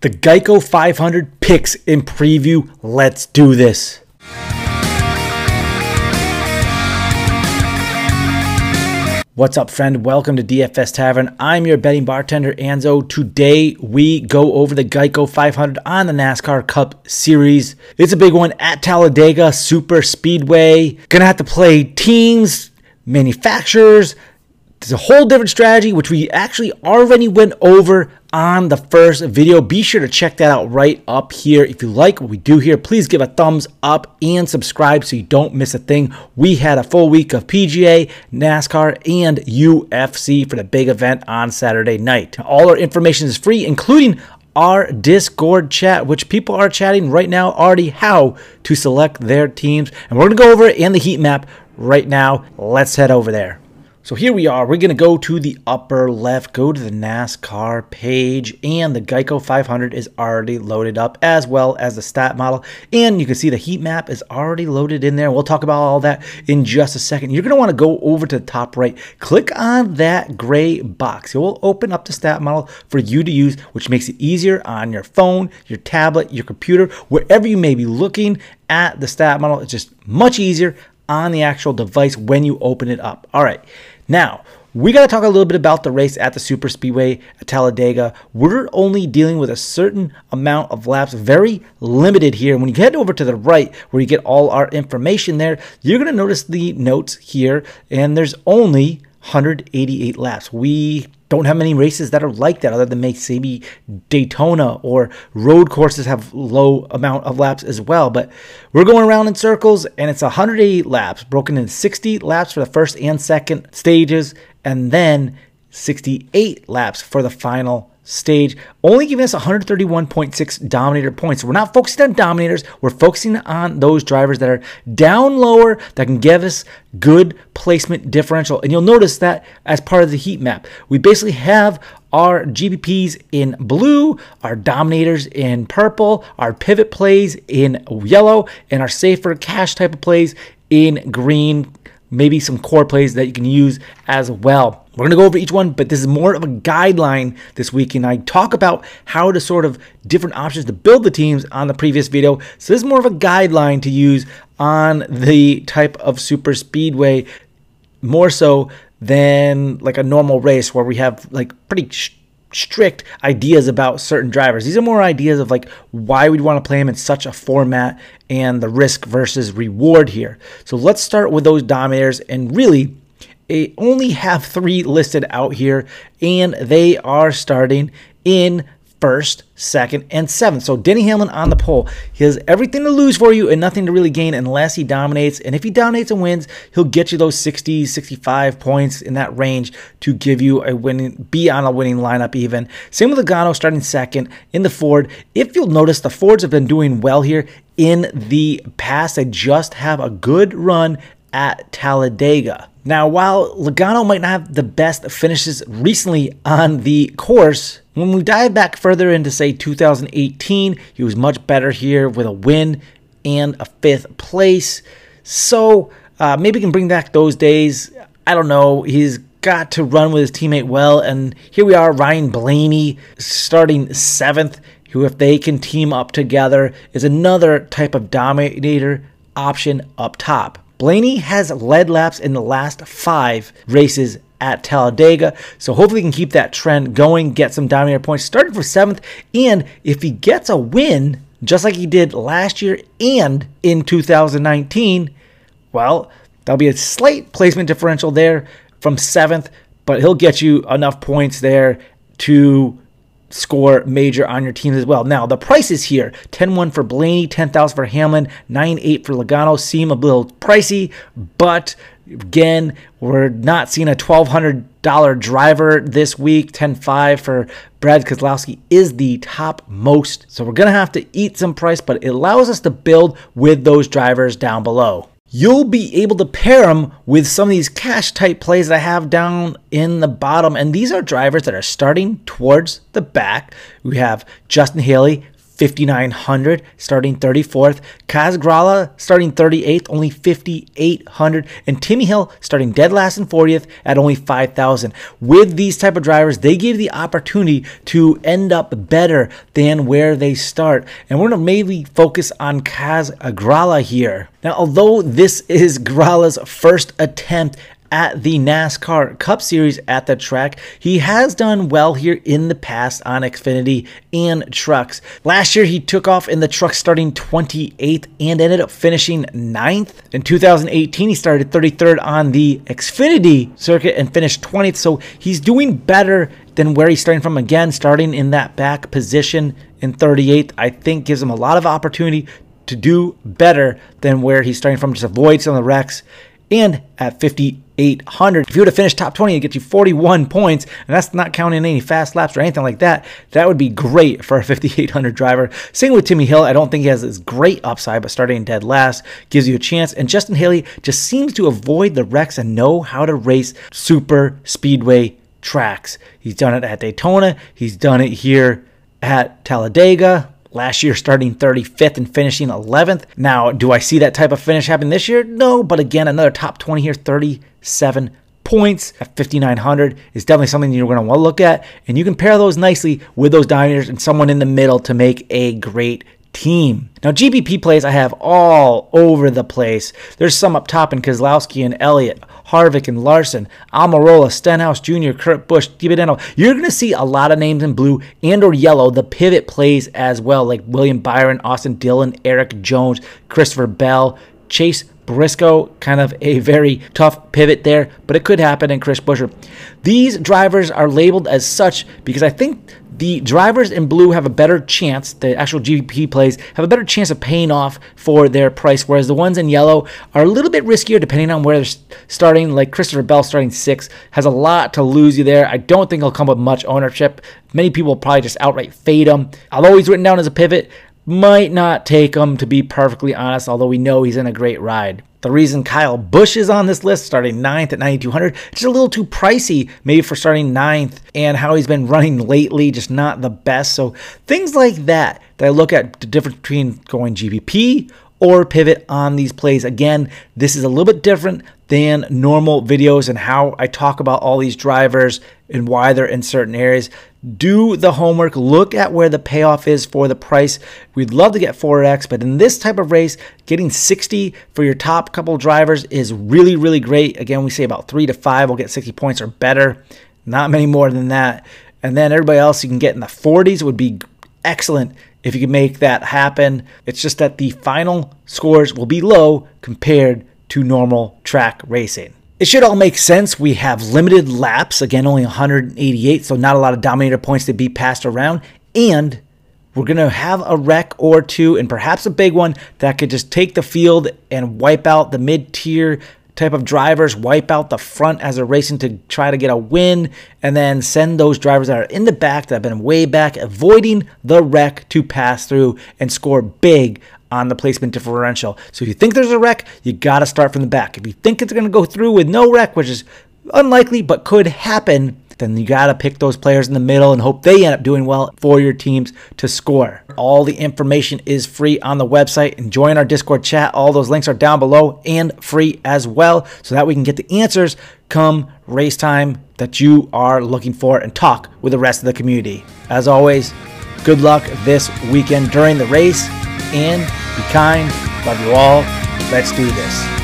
The Geico 500 picks in preview. Let's do this. What's up, friend? Welcome to DFS Tavern. I'm your betting bartender, Anzo. Today, we go over the Geico 500 on the NASCAR Cup Series. It's a big one at Talladega Super Speedway. Gonna have to play teams, manufacturers, there's a whole different strategy, which we actually already went over on the first video. Be sure to check that out right up here. If you like what we do here, please give a thumbs up and subscribe so you don't miss a thing. We had a full week of PGA, NASCAR, and UFC for the big event on Saturday night. All our information is free, including our Discord chat, which people are chatting right now already how to select their teams. And we're going to go over it in the heat map right now. Let's head over there. So here we are. We're going to go to the upper left, go to the NASCAR page, and the Geico 500 is already loaded up, as well as the stat model. And you can see the heat map is already loaded in there. We'll talk about all that in just a second. You're going to want to go over to the top right, click on that gray box. It will open up the stat model for you to use, which makes it easier on your phone, your tablet, your computer, wherever you may be looking at the stat model. It's just much easier on the actual device when you open it up. All right. Now, we got to talk a little bit about the race at the Super Speedway at Talladega. We're only dealing with a certain amount of laps, very limited here. When you head over to the right, where you get all our information there, you're going to notice the notes here, and there's only 188 laps. We don't have many races that are like that other than maybe Daytona or road courses have low amount of laps as well. But we're going around in circles and it's 180 laps broken into 60 laps for the first and second stages and then 68 laps for the final stage, only giving us 131.6 dominator points. we're not focusing on dominators, we're focusing on those drivers that are down lower that can give us good placement differential. And you'll notice that as part of the heat map, we basically have our GPPs in blue, our dominators in purple, our pivot plays in yellow, and our safer cash type of plays in green maybe some core plays that you can use as well. We're going to go over each one, but this is more of a guideline this week, and I talk about how to sort of different options to build the teams on the previous video. So this is more of a guideline to use on the type of super speedway, more so than like a normal race where we have like pretty strict ideas about certain drivers. These are more ideas of like why we'd want to play them in such a format and the risk versus reward here. So let's start with those dominators and really I only have three listed out here and they are starting in first, second, and seventh. So Denny Hamlin on the pole. He has everything to lose for you and nothing to really gain unless he dominates. And if he dominates and wins, he'll get you those 60, 65 points in that range to give you a winning, be on a winning lineup even. Same with Logano starting second in the Ford. If you'll notice, the Fords have been doing well here in the past. They just have a good run at Talladega. Now, while Logano might not have the best finishes recently on the course, when we dive back further into, say, 2018, he was much better here with a win and a fifth place. So uh, maybe can bring back those days. I don't know. He's got to run with his teammate well. And here we are, Ryan Blaney starting seventh, who, if they can team up together, is another type of dominator option up top. Blaney has led laps in the last five races at Talladega. So hopefully he can keep that trend going, get some dominator points, starting for seventh. And if he gets a win, just like he did last year and in 2019, well, there'll be a slight placement differential there from seventh, but he'll get you enough points there to score major on your teams as well. Now, the prices here 10 1 for Blaney, 10000 for Hamlin, 9 8 for Logano seem a little pricey, but again, we're not seeing a $1,200 driver this week. 10 5 for Brad Keselowski is the top most. So we're going to have to eat some price, but it allows us to build with those drivers down below you'll be able to pair them with some of these cash type plays that I have down in the bottom. And these are drivers that are starting towards the back. We have Justin Haley, 5,900, starting 34th. Kaz Grala starting 38th, only 5,800. And Timmy Hill starting dead last and 40th at only 5,000. With these type of drivers, they give the opportunity to end up better than where they start. And we're going to mainly focus on Kaz Grala here. Now, although this is Grala's first attempt at the NASCAR Cup Series at the track. He has done well here in the past on Xfinity and trucks. Last year, he took off in the truck starting 28th and ended up finishing 9th. In 2018, he started 33rd on the Xfinity circuit and finished 20th. So he's doing better than where he's starting from again, starting in that back position in 38th. I think gives him a lot of opportunity to do better than where he's starting from, just avoid some of the wrecks. And at 50 800. If you were to finish top 20, it gets you 41 points, and that's not counting any fast laps or anything like that. That would be great for a 5800 driver. Same with Timmy Hill. I don't think he has this great upside, but starting dead last gives you a chance. And Justin Haley just seems to avoid the wrecks and know how to race super speedway tracks. He's done it at Daytona. He's done it here at Talladega last year starting 35th and finishing 11th. Now, do I see that type of finish happen this year? No, but again, another top 20 here, 37 points at 5900 is definitely something you're going to want to look at and you can pair those nicely with those diners and someone in the middle to make a great team. Now, GPP plays I have all over the place. There's some up top in Keselowski and Elliott, Harvick and Larson, Almirola, Stenhouse Jr., Kurt Busch, DiBenedetto. You're going to see a lot of names in blue and or yellow. The pivot plays as well, like William Byron, Austin Dillon, Erik Jones, Christopher Bell, Chase Briscoe, kind of a very tough pivot there, but it could happen in Chris Buescher. These drivers are labeled as such because I think the drivers in blue have a better chance, the actual GP plays have a better chance of paying off for their price, whereas the ones in yellow are a little bit riskier depending on where they're starting. Like Christopher Bell starting six has a lot to lose you there. I don't think he'll come with much ownership. Many people will probably just outright fade him. Although he's written down as a pivot, might not take him to be perfectly honest, although we know he's in a great ride. The reason Kyle Busch is on this list, starting ninth at 9,200, just a little too pricey maybe for starting ninth, and how he's been running lately, just not the best. So things like that, that I look at the difference between going GPP or pivot on these plays. Again, this is a little bit different than normal videos and how I talk about all these drivers and why they're in certain areas. Do the homework, look at where the payoff is for the price. We'd love to get 4X, but in this type of race, getting 60 for your top couple drivers is really, really great. Again, we say about three to five will get 60 points or better, not many more than that. And then everybody else you can get in the 40s would be excellent if you can make that happen. It's just that the final scores will be low compared to normal track racing. It should all make sense. We have limited laps, again, only 188, so not a lot of dominator points to be passed around. And we're going to have a wreck or two, and perhaps a big one that could just take the field and wipe out the mid tier type of drivers, wipe out the front as they're racing to try to get a win, and then send those drivers that are in the back that have been way back, avoiding the wreck to pass through and score big on the placement differential. So if you think there's a wreck, you got to start from the back. If you think it's going to go through with no wreck, which is unlikely but could happen, then you got to pick those players in the middle and hope they end up doing well for your teams to score. All the information is free on the website and join our Discord chat. All those links are down below and free as well so that we can get the answers come race time that you are looking for and talk with the rest of the community. As always, good luck this weekend during the race and be kind. Love you all. Let's do this.